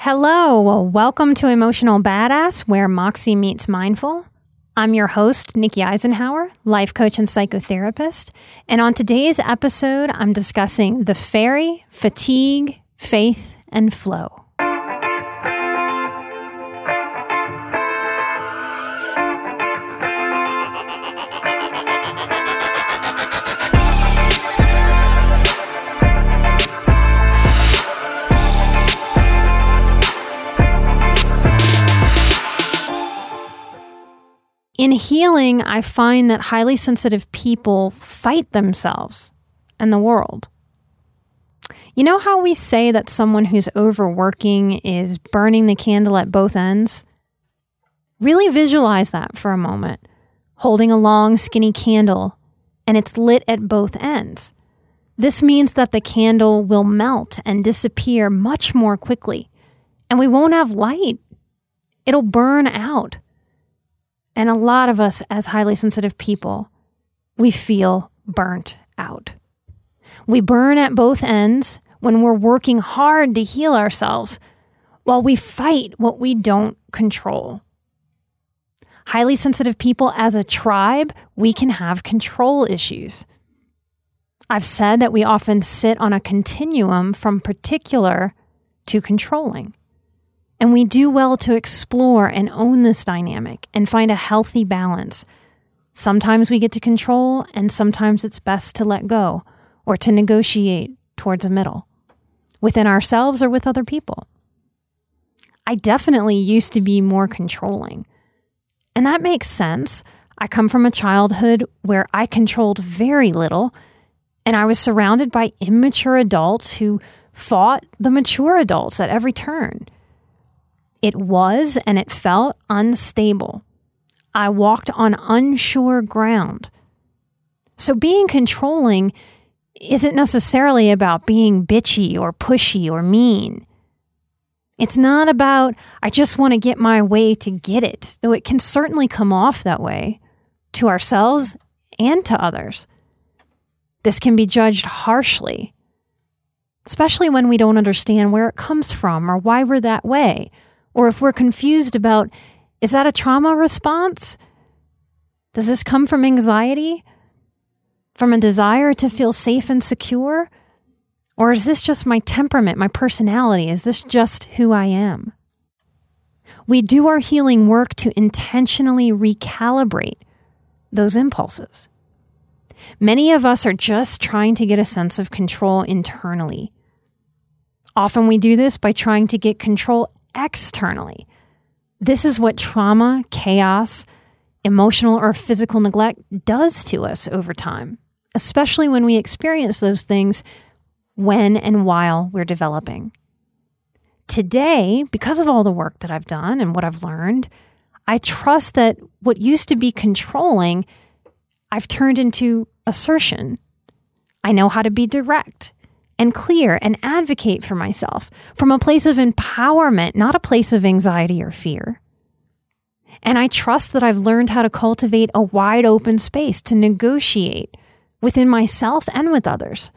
Hello, welcome to Emotional Badass, where Moxie meets mindful. I'm your host, Nikki Eisenhower, life coach and psychotherapist. And on today's episode, I'm discussing the ferry, fatigue, faith, and flow. In healing, I find that highly sensitive people fight themselves and the world. You know how we say that someone who's overworking is burning the candle at both ends? Really visualize that for a moment, holding a long, skinny candle, and it's lit at both ends. This means that the candle will melt and disappear much more quickly, and we won't have light. It'll burn out. And a lot of us, as highly sensitive people, we feel burnt out. We burn at both ends when we're working hard to heal ourselves while we fight what we don't control. Highly sensitive people, as a tribe, we can have control issues. I've said that we often sit on a continuum from particular to controlling. And we do well to explore and own this dynamic and find a healthy balance. Sometimes we get to control, and sometimes it's best to let go or to negotiate towards a middle within ourselves or with other people. I definitely used to be more controlling. And that makes sense. I come from a childhood where I controlled very little, and I was surrounded by immature adults who fought the mature adults at every turn. It was and it felt unstable. I walked on unsure ground. So being controlling isn't necessarily about being bitchy or pushy or mean. It's not about, I just want to get my way to get it, though it can certainly come off that way to ourselves and to others. This can be judged harshly, especially when we don't understand where it comes from or why we're that way or if we're confused about is that a trauma response? Does this come from anxiety? From a desire to feel safe and secure? Or is this just my temperament, my personality? Is this just who I am? We do our healing work to intentionally recalibrate those impulses. Many of us are just trying to get a sense of control internally. Often we do this by trying to get control externally. This is what trauma, chaos, emotional or physical neglect does to us over time, especially when we experience those things when and while we're developing. Today, because of all the work that I've done and what I've learned, I trust that what used to be controlling, I've turned into assertion. I know how to be direct and clear and advocate for myself from a place of empowerment, not a place of anxiety or fear. And I trust that I've learned how to cultivate a wide open space to negotiate within myself and with others.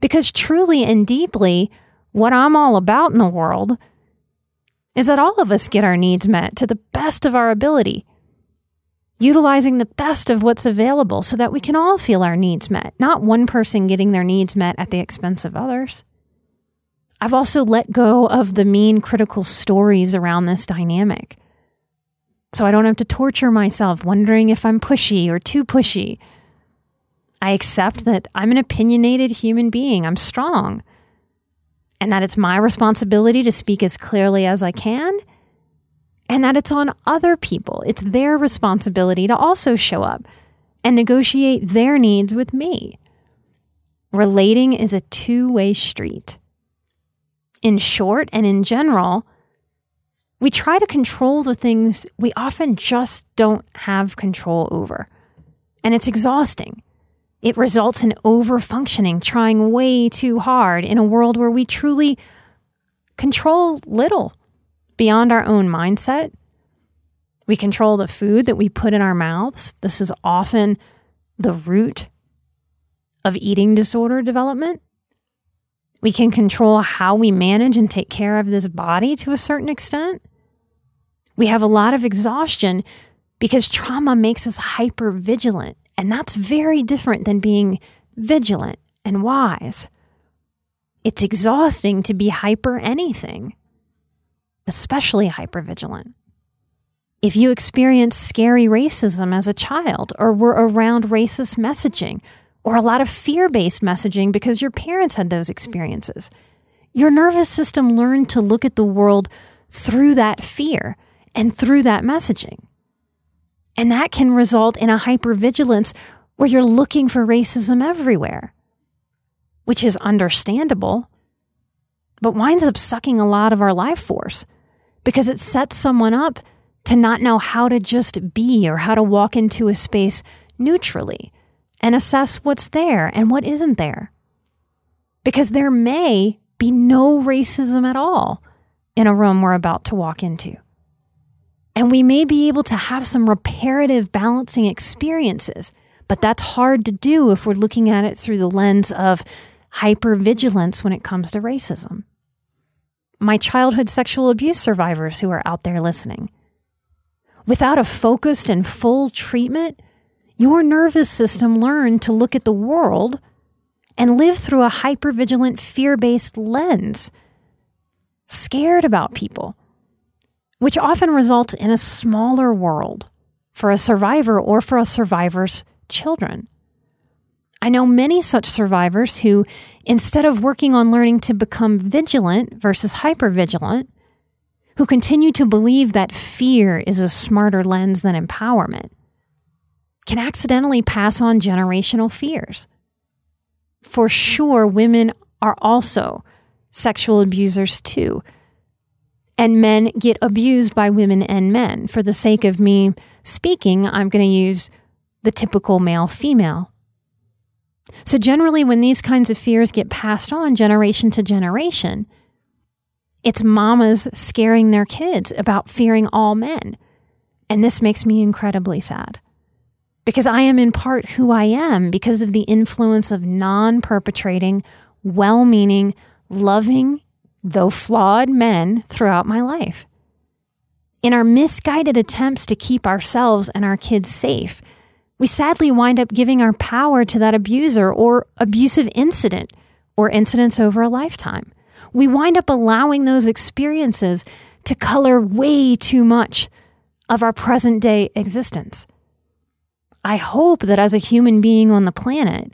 Because truly and deeply, what I'm all about in the world is that all of us get our needs met to the best of our ability utilizing the best of what's available so that we can all feel our needs met, not one person getting their needs met at the expense of others. I've also let go of the mean critical stories around this dynamic. So I don't have to torture myself wondering if I'm pushy or too pushy. I accept that I'm an opinionated human being. I'm strong. And that it's my responsibility to speak as clearly as I can. And that it's on other people. It's their responsibility to also show up and negotiate their needs with me. Relating is a two way street in short and in general, we try to control the things we often just don't have control over. And it's exhausting. It results in over functioning, trying way too hard in a world where we truly control little beyond our own mindset. We control the food that we put in our mouths. This is often the root of eating disorder development. We can control how we manage and take care of this body to a certain extent. We have a lot of exhaustion because trauma makes us hyper vigilant. And that's very different than being vigilant and wise. It's exhausting to be hyper anything, especially hypervigilant. If you experienced scary racism as a child or were around racist messaging or a lot of fear based messaging because your parents had those experiences. Your nervous system learned to look at the world through that fear and through that messaging. And that can result in a hypervigilance where you're looking for racism everywhere, which is understandable, but winds up sucking a lot of our life force because it sets someone up to not know how to just be or how to walk into a space neutrally and assess what's there and what isn't there. Because there may be no racism at all in a room we're about to walk into. And we may be able to have some reparative balancing experiences, but that's hard to do if we're looking at it through the lens of hypervigilance when it comes to racism. My childhood sexual abuse survivors who are out there listening. Without a focused and full treatment, your nervous system learned to look at the world and live through a hypervigilant, fear based lens, scared about people, which often results in a smaller world for a survivor or for a survivor's children. I know many such survivors who, instead of working on learning to become vigilant versus hypervigilant, who continue to believe that fear is a smarter lens than empowerment can accidentally pass on generational fears. For sure, women are also sexual abusers too. And men get abused by women and men. For the sake of me speaking, I'm going to use the typical male female. So, generally, when these kinds of fears get passed on generation to generation, it's mamas scaring their kids about fearing all men. And this makes me incredibly sad because I am in part who I am because of the influence of non perpetrating, well meaning, loving, though flawed men throughout my life. In our misguided attempts to keep ourselves and our kids safe, we sadly wind up giving our power to that abuser or abusive incident or incidents over a lifetime. We wind up allowing those experiences to color way too much of our present day existence. I hope that as a human being on the planet,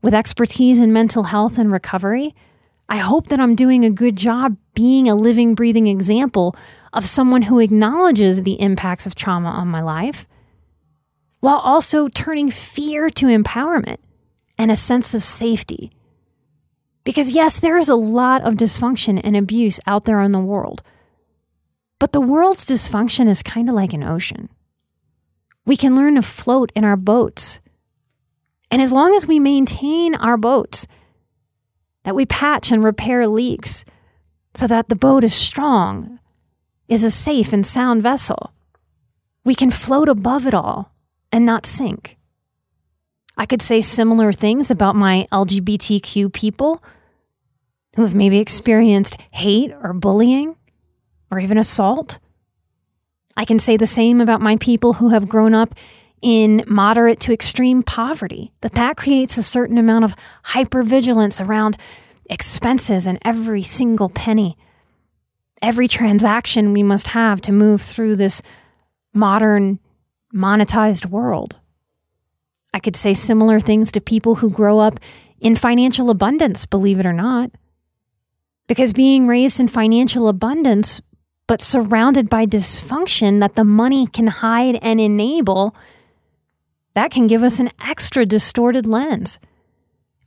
with expertise in mental health and recovery, I hope that I'm doing a good job being a living, breathing example of someone who acknowledges the impacts of trauma on my life, while also turning fear to empowerment and a sense of safety. Because, yes, there is a lot of dysfunction and abuse out there in the world, but the world's dysfunction is kind of like an ocean. We can learn to float in our boats. And as long as we maintain our boats, that we patch and repair leaks so that the boat is strong, is a safe and sound vessel, we can float above it all and not sink. I could say similar things about my LGBTQ people who have maybe experienced hate or bullying or even assault. I can say the same about my people who have grown up in moderate to extreme poverty, that that creates a certain amount of hypervigilance around expenses and every single penny, every transaction we must have to move through this modern monetized world. I could say similar things to people who grow up in financial abundance, believe it or not. Because being raised in financial abundance, but surrounded by dysfunction that the money can hide and enable, that can give us an extra distorted lens.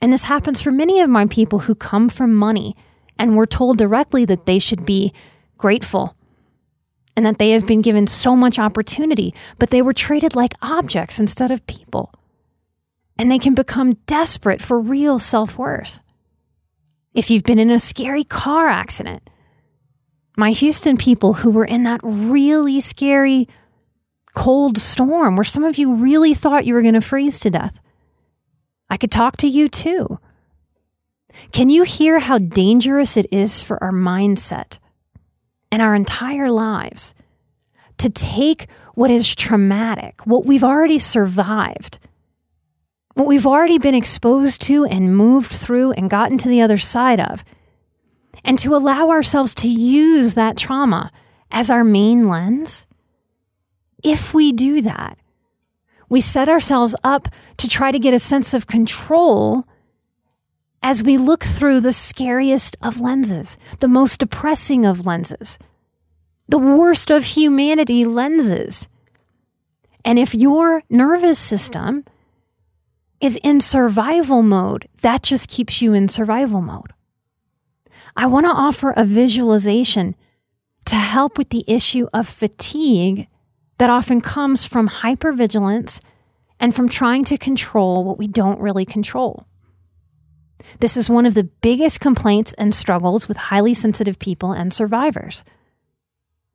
And this happens for many of my people who come from money and were told directly that they should be grateful and that they have been given so much opportunity, but they were treated like objects instead of people. And they can become desperate for real self worth. If you've been in a scary car accident, my Houston people who were in that really scary cold storm where some of you really thought you were going to freeze to death. I could talk to you too. Can you hear how dangerous it is for our mindset and our entire lives to take what is traumatic, what we've already survived, what we've already been exposed to and moved through and gotten to the other side of, and to allow ourselves to use that trauma as our main lens? If we do that, we set ourselves up to try to get a sense of control as we look through the scariest of lenses, the most depressing of lenses, the worst of humanity lenses. And if your nervous system is in survival mode, that just keeps you in survival mode. I want to offer a visualization to help with the issue of fatigue that often comes from hypervigilance and from trying to control what we don't really control. This is one of the biggest complaints and struggles with highly sensitive people and survivors.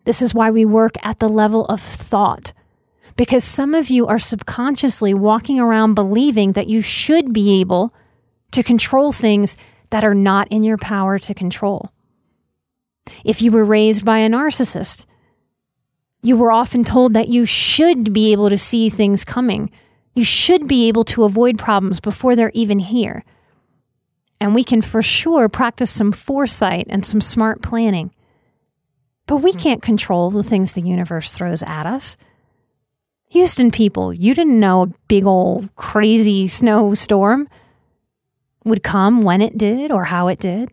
This is why we work at the level of thought, because some of you are subconsciously walking around believing that you should be able to control things that are not in your power to control. If you were raised by a narcissist, you were often told that you should be able to see things coming. You should be able to avoid problems before they're even here. And we can for sure practice some foresight and some smart planning. But we hmm. can't control the things the universe throws at us. Houston people, you didn't know a big old crazy snowstorm would come when it did or how it did.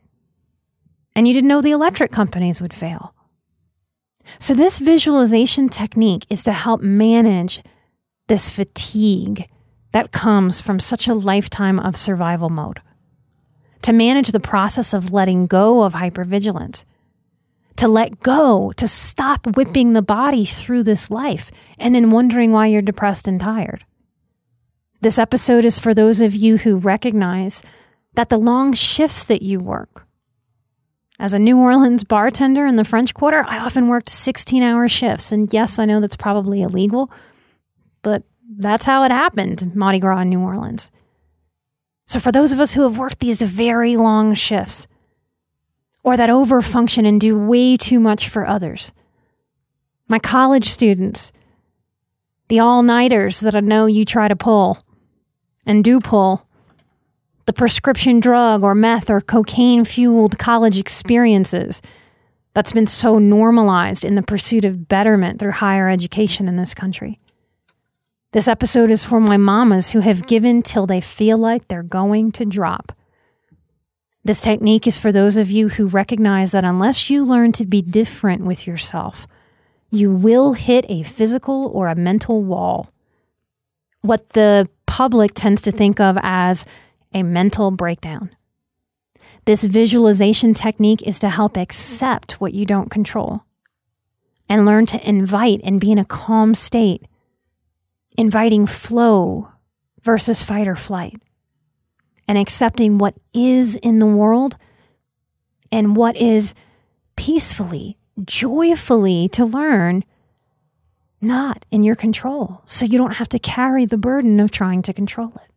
And you didn't know the electric companies would fail. So, this visualization technique is to help manage this fatigue that comes from such a lifetime of survival mode, to manage the process of letting go of hypervigilance, to let go, to stop whipping the body through this life and then wondering why you're depressed and tired. This episode is for those of you who recognize that the long shifts that you work, as a New Orleans bartender in the French Quarter, I often worked 16 hour shifts. And yes, I know that's probably illegal, but that's how it happened, Mardi Gras in New Orleans. So, for those of us who have worked these very long shifts, or that overfunction and do way too much for others, my college students, the all nighters that I know you try to pull and do pull, the prescription drug or meth or cocaine fueled college experiences that's been so normalized in the pursuit of betterment through higher education in this country. This episode is for my mamas who have given till they feel like they're going to drop. This technique is for those of you who recognize that unless you learn to be different with yourself, you will hit a physical or a mental wall. What the public tends to think of as a mental breakdown. This visualization technique is to help accept what you don't control and learn to invite and be in a calm state, inviting flow versus fight or flight, and accepting what is in the world and what is peacefully, joyfully to learn not in your control. So you don't have to carry the burden of trying to control it.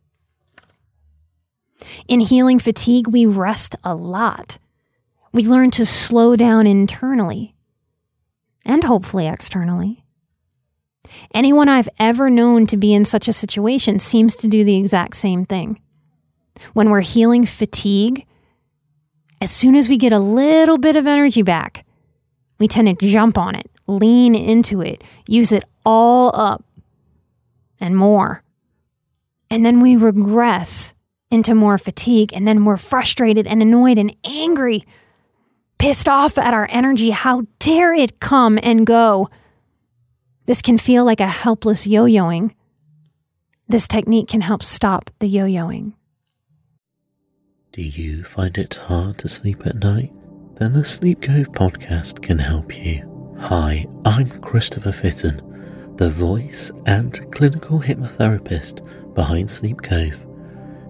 In healing fatigue, we rest a lot. We learn to slow down internally and hopefully externally. Anyone I've ever known to be in such a situation seems to do the exact same thing. When we're healing fatigue, as soon as we get a little bit of energy back, we tend to jump on it, lean into it, use it all up and more. And then we regress into more fatigue, and then we're frustrated and annoyed and angry, pissed off at our energy. How dare it come and go? This can feel like a helpless yo yoing. This technique can help stop the yo yoing. Do you find it hard to sleep at night? Then the Sleep Cove podcast can help you. Hi, I'm Christopher Fitton, the voice and clinical hypnotherapist behind Sleep Cove.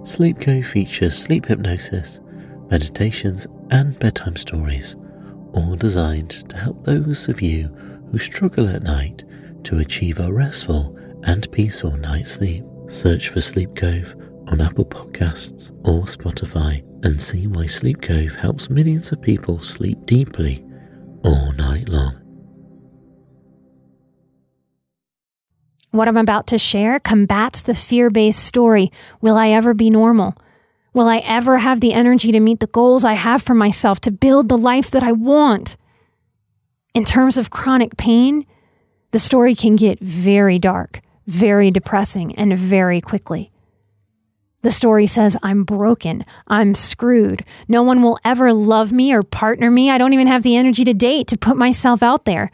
Sleep Cove features sleep hypnosis, meditations, and bedtime stories, all designed to help those of you who struggle at night to achieve a restful and peaceful night's sleep. Search for Sleep Cove on Apple Podcasts or Spotify and see why Sleep Cove helps millions of people sleep deeply all night long. What I'm about to share combats the fear based story Will I ever be normal? Will I ever have the energy to meet the goals I have for myself to build the life that I want? In terms of chronic pain, the story can get very dark, very depressing, and very quickly. The story says, I'm broken. I'm screwed. No one will ever love me or partner me. I don't even have the energy to date, to put myself out there.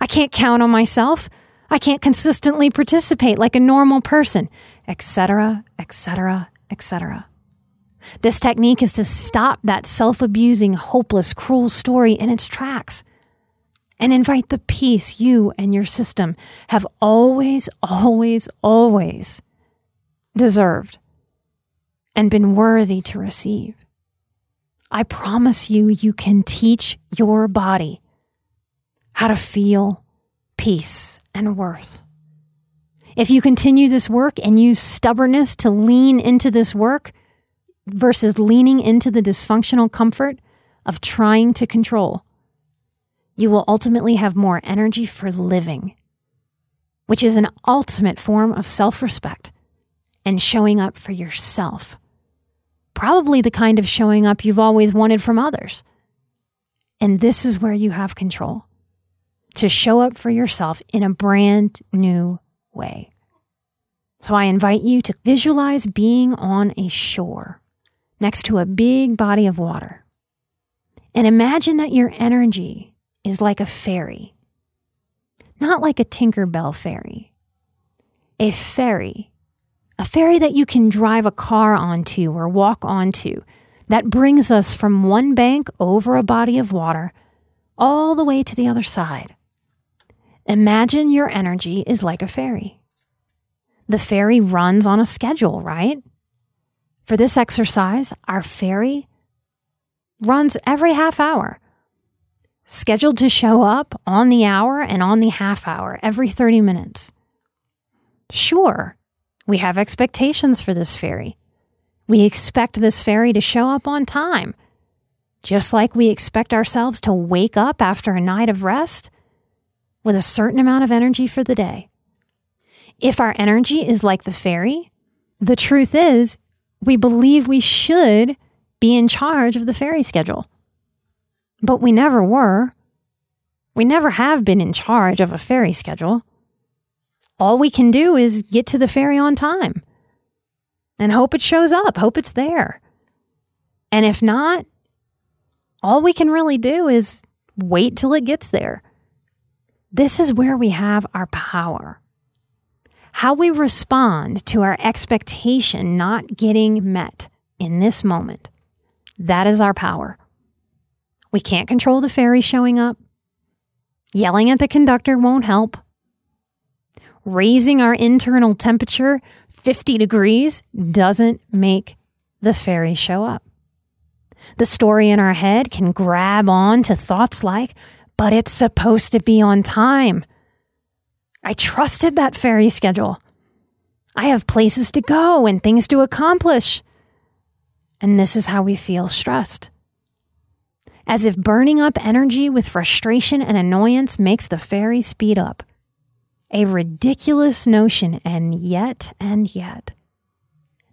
I can't count on myself. I can't consistently participate like a normal person, etc., etc., etc. This technique is to stop that self abusing, hopeless, cruel story in its tracks and invite the peace you and your system have always, always, always deserved and been worthy to receive. I promise you, you can teach your body how to feel peace and worth. If you continue this work and use stubbornness to lean into this work versus leaning into the dysfunctional comfort of trying to control, you will ultimately have more energy for living, which is an ultimate form of self respect and showing up for yourself. Probably the kind of showing up you've always wanted from others. And this is where you have control to show up for yourself in a brand new way. So I invite you to visualize being on a shore next to a big body of water. And imagine that your energy is like a ferry, not like a Tinkerbell fairy, a ferry a ferry that you can drive a car onto or walk onto that brings us from one bank over a body of water all the way to the other side. Imagine your energy is like a ferry. The ferry runs on a schedule, right? For this exercise, our ferry runs every half hour, scheduled to show up on the hour and on the half hour every 30 minutes. Sure, we have expectations for this ferry. We expect this ferry to show up on time, just like we expect ourselves to wake up after a night of rest with a certain amount of energy for the day. If our energy is like the ferry, the truth is we believe we should be in charge of the ferry schedule. But we never were. We never have been in charge of a ferry schedule all we can do is get to the ferry on time and hope it shows up, hope it's there. And if not, all we can really do is wait till it gets there. This is where we have our power. How we respond to our expectation not getting met in this moment. That is our power. We can't control the ferry showing up. Yelling at the conductor won't help raising our internal temperature 50 degrees doesn't make the ferry show up. The story in our head can grab on to thoughts like, but it's supposed to be on time. I trusted that ferry schedule. I have places to go and things to accomplish. And this is how we feel stressed. As if burning up energy with frustration and annoyance makes the ferry speed up. A ridiculous notion, and yet, and yet.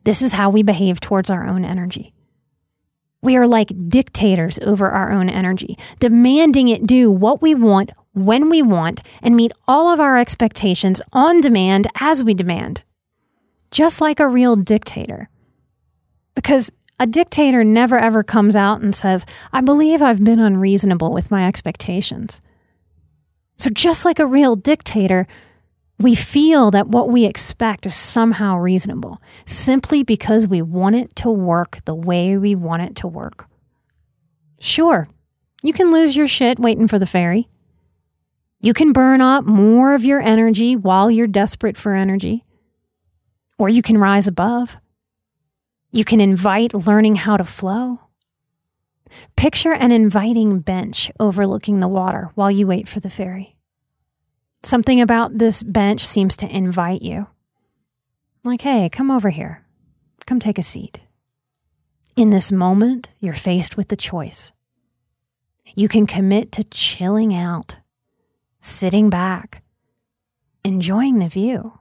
This is how we behave towards our own energy. We are like dictators over our own energy, demanding it do what we want when we want and meet all of our expectations on demand as we demand. Just like a real dictator. Because a dictator never ever comes out and says, I believe I've been unreasonable with my expectations. So, just like a real dictator, we feel that what we expect is somehow reasonable simply because we want it to work the way we want it to work. Sure, you can lose your shit waiting for the ferry. You can burn up more of your energy while you're desperate for energy. Or you can rise above. You can invite learning how to flow. Picture an inviting bench overlooking the water while you wait for the ferry. Something about this bench seems to invite you. Like, hey, come over here. Come take a seat. In this moment, you're faced with the choice. You can commit to chilling out, sitting back, enjoying the view.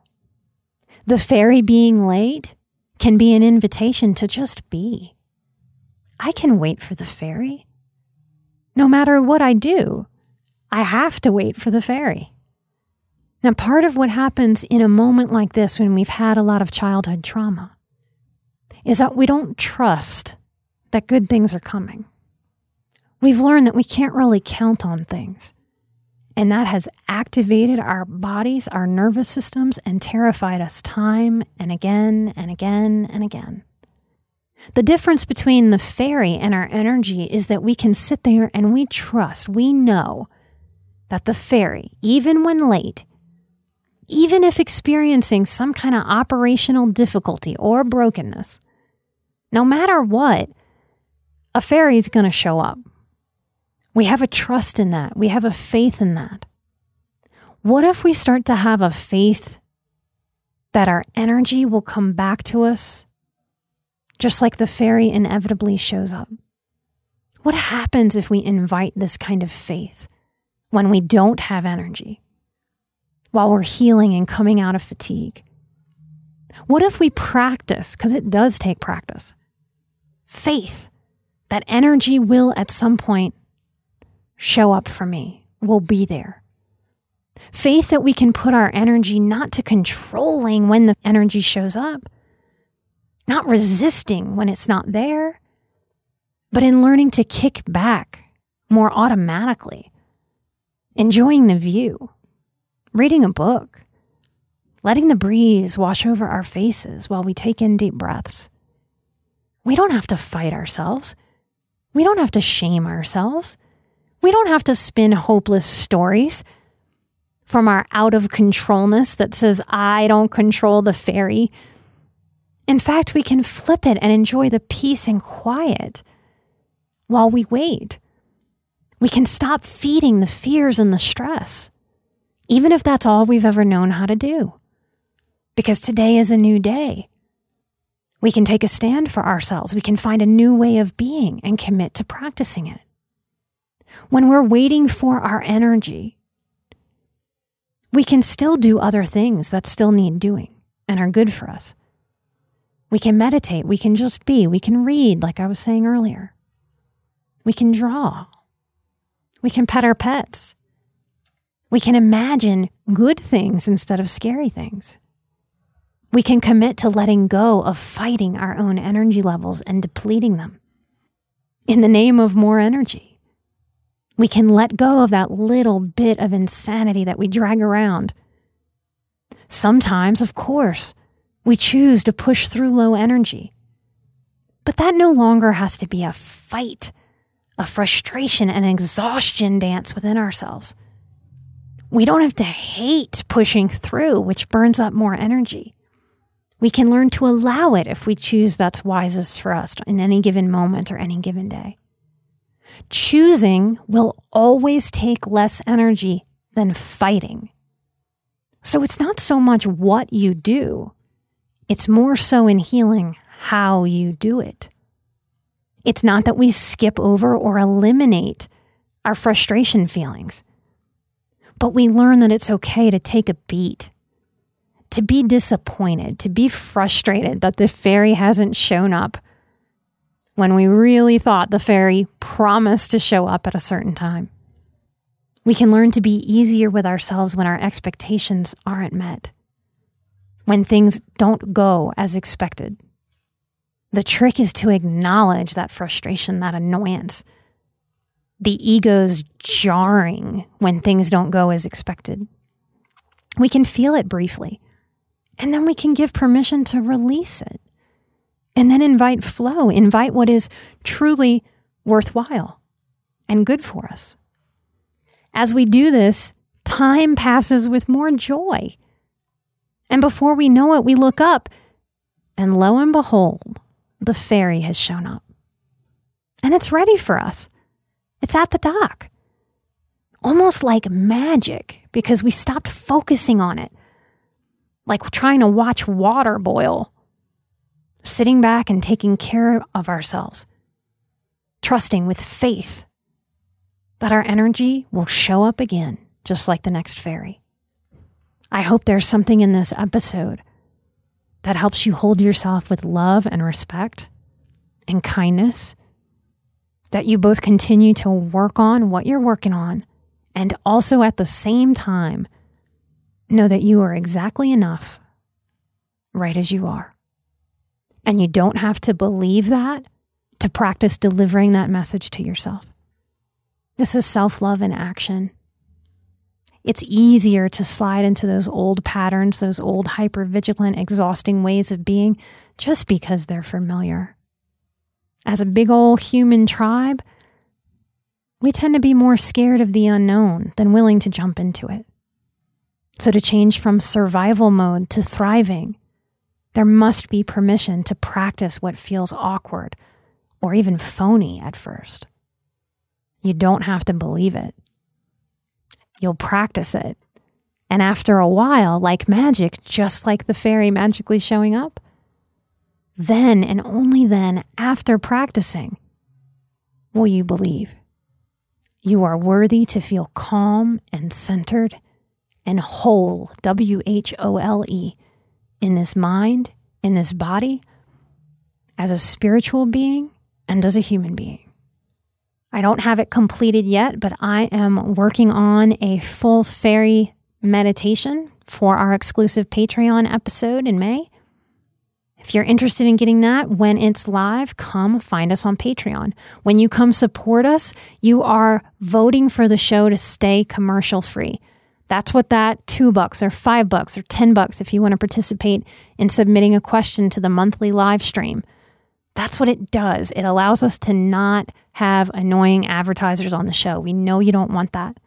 The ferry being late can be an invitation to just be. I can wait for the ferry. No matter what I do, I have to wait for the ferry. Now, part of what happens in a moment like this when we've had a lot of childhood trauma is that we don't trust that good things are coming. We've learned that we can't really count on things. And that has activated our bodies, our nervous systems, and terrified us time and again and again and again. The difference between the ferry and our energy is that we can sit there and we trust, we know that the ferry, even when late, even if experiencing some kind of operational difficulty or brokenness, no matter what, a ferry is going to show up. We have a trust in that. We have a faith in that. What if we start to have a faith that our energy will come back to us just like the ferry inevitably shows up? What happens if we invite this kind of faith when we don't have energy, while we're healing and coming out of fatigue? What if we practice, because it does take practice, faith that energy will at some point show up for me, will be there. Faith that we can put our energy not to controlling when the energy shows up, not resisting when it's not there, but in learning to kick back more automatically, enjoying the view, reading a book, letting the breeze wash over our faces while we take in deep breaths. We don't have to fight ourselves. We don't have to shame ourselves. We don't have to spin hopeless stories from our out of controlness that says, I don't control the ferry. In fact, we can flip it and enjoy the peace and quiet while we wait. We can stop feeding the fears and the stress, even if that's all we've ever known how to do. Because today is a new day. We can take a stand for ourselves. We can find a new way of being and commit to practicing it when we're waiting for our energy, we can still do other things that still need doing and are good for us. We can meditate. We can just be. We can read, like I was saying earlier. We can draw. We can pet our pets. We can imagine good things instead of scary things. We can commit to letting go of fighting our own energy levels and depleting them in the name of more energy. We can let go of that little bit of insanity that we drag around. Sometimes, of course, we choose to push through low energy. But that no longer has to be a fight, a frustration, and exhaustion dance within ourselves. We don't have to hate pushing through, which burns up more energy. We can learn to allow it if we choose that's wisest for us in any given moment or any given day. Choosing will always take less energy than fighting. So it's not so much what you do, it's more so in healing how you do it. It's not that we skip over or eliminate our frustration feelings, but we learn that it's okay to take a beat, to be disappointed, to be frustrated that the ferry hasn't shown up, when we really thought the ferry promised to show up at a certain time. We can learn to be easier with ourselves when our expectations aren't met, when things don't go as expected. The trick is to acknowledge that frustration, that annoyance, the ego's jarring when things don't go as expected. We can feel it briefly, and then we can give permission to release it. And then invite flow, invite what is truly worthwhile and good for us. As we do this, time passes with more joy. And before we know it, we look up, and lo and behold, the ferry has shown up. And it's ready for us. It's at the dock. Almost like magic because we stopped focusing on it, like trying to watch water boil sitting back and taking care of ourselves, trusting with faith that our energy will show up again, just like the next ferry. I hope there's something in this episode that helps you hold yourself with love and respect and kindness, that you both continue to work on what you're working on, and also at the same time, know that you are exactly enough right as you are. And you don't have to believe that to practice delivering that message to yourself. This is self love in action. It's easier to slide into those old patterns, those old hyper vigilant, exhausting ways of being just because they're familiar. As a big old human tribe, we tend to be more scared of the unknown than willing to jump into it. So, to change from survival mode to thriving there must be permission to practice what feels awkward or even phony at first. You don't have to believe it. You'll practice it. And after a while, like magic, just like the ferry magically showing up, then and only then, after practicing, will you believe. You are worthy to feel calm and centered and whole, W H O L E, in this mind, in this body, as a spiritual being, and as a human being. I don't have it completed yet, but I am working on a full ferry meditation for our exclusive Patreon episode in May. If you're interested in getting that when it's live, come find us on Patreon. When you come support us, you are voting for the show to stay commercial free. That's what that two bucks or five bucks or 10 bucks if you want to participate in submitting a question to the monthly live stream. That's what it does. It allows us to not have annoying advertisers on the show. We know you don't want that.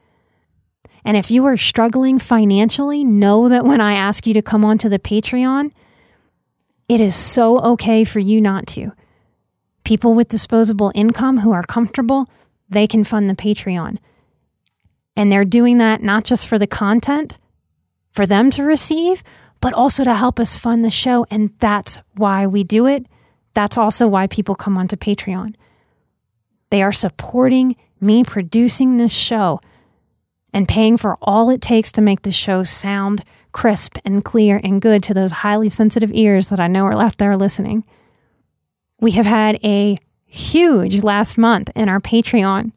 And if you are struggling financially, know that when I ask you to come onto the Patreon, it is so okay for you not to. People with disposable income who are comfortable, they can fund the Patreon. And they're doing that not just for the content, for them to receive, but also to help us fund the show. And that's why we do it. That's also why people come onto Patreon. They are supporting me producing this show and paying for all it takes to make the show sound crisp and clear and good to those highly sensitive ears that I know are left there listening. We have had a huge last month in our Patreon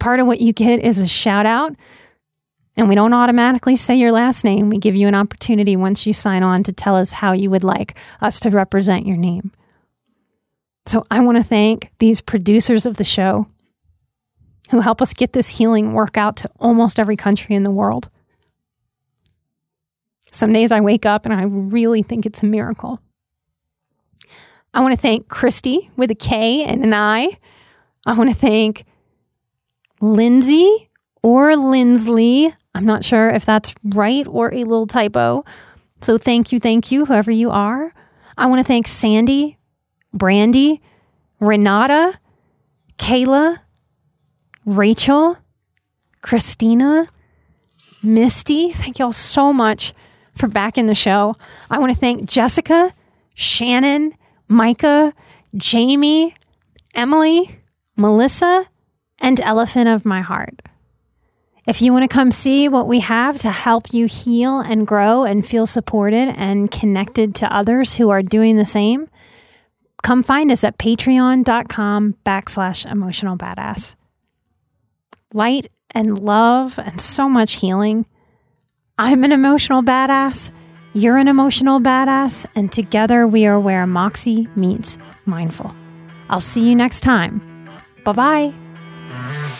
part of what you get is a shout out. And we don't automatically say your last name. We give you an opportunity once you sign on to tell us how you would like us to represent your name. So I want to thank these producers of the show who help us get this healing work out to almost every country in the world. Some days I wake up and I really think it's a miracle. I want to thank Christy with a K and an I. I want to thank Lindsay or Lindsley. I'm not sure if that's right or a little typo. So thank you, thank you, whoever you are. I want to thank Sandy, Brandy, Renata, Kayla, Rachel, Christina, Misty. Thank y'all so much for backing the show. I want to thank Jessica, Shannon, Micah, Jamie, Emily, Melissa, and elephant of my heart. If you want to come see what we have to help you heal and grow and feel supported and connected to others who are doing the same, come find us at patreon.com backslash emotional badass. Light and love and so much healing. I'm an emotional badass. You're an emotional badass. And together we are where Moxie meets mindful. I'll see you next time. Bye bye. Do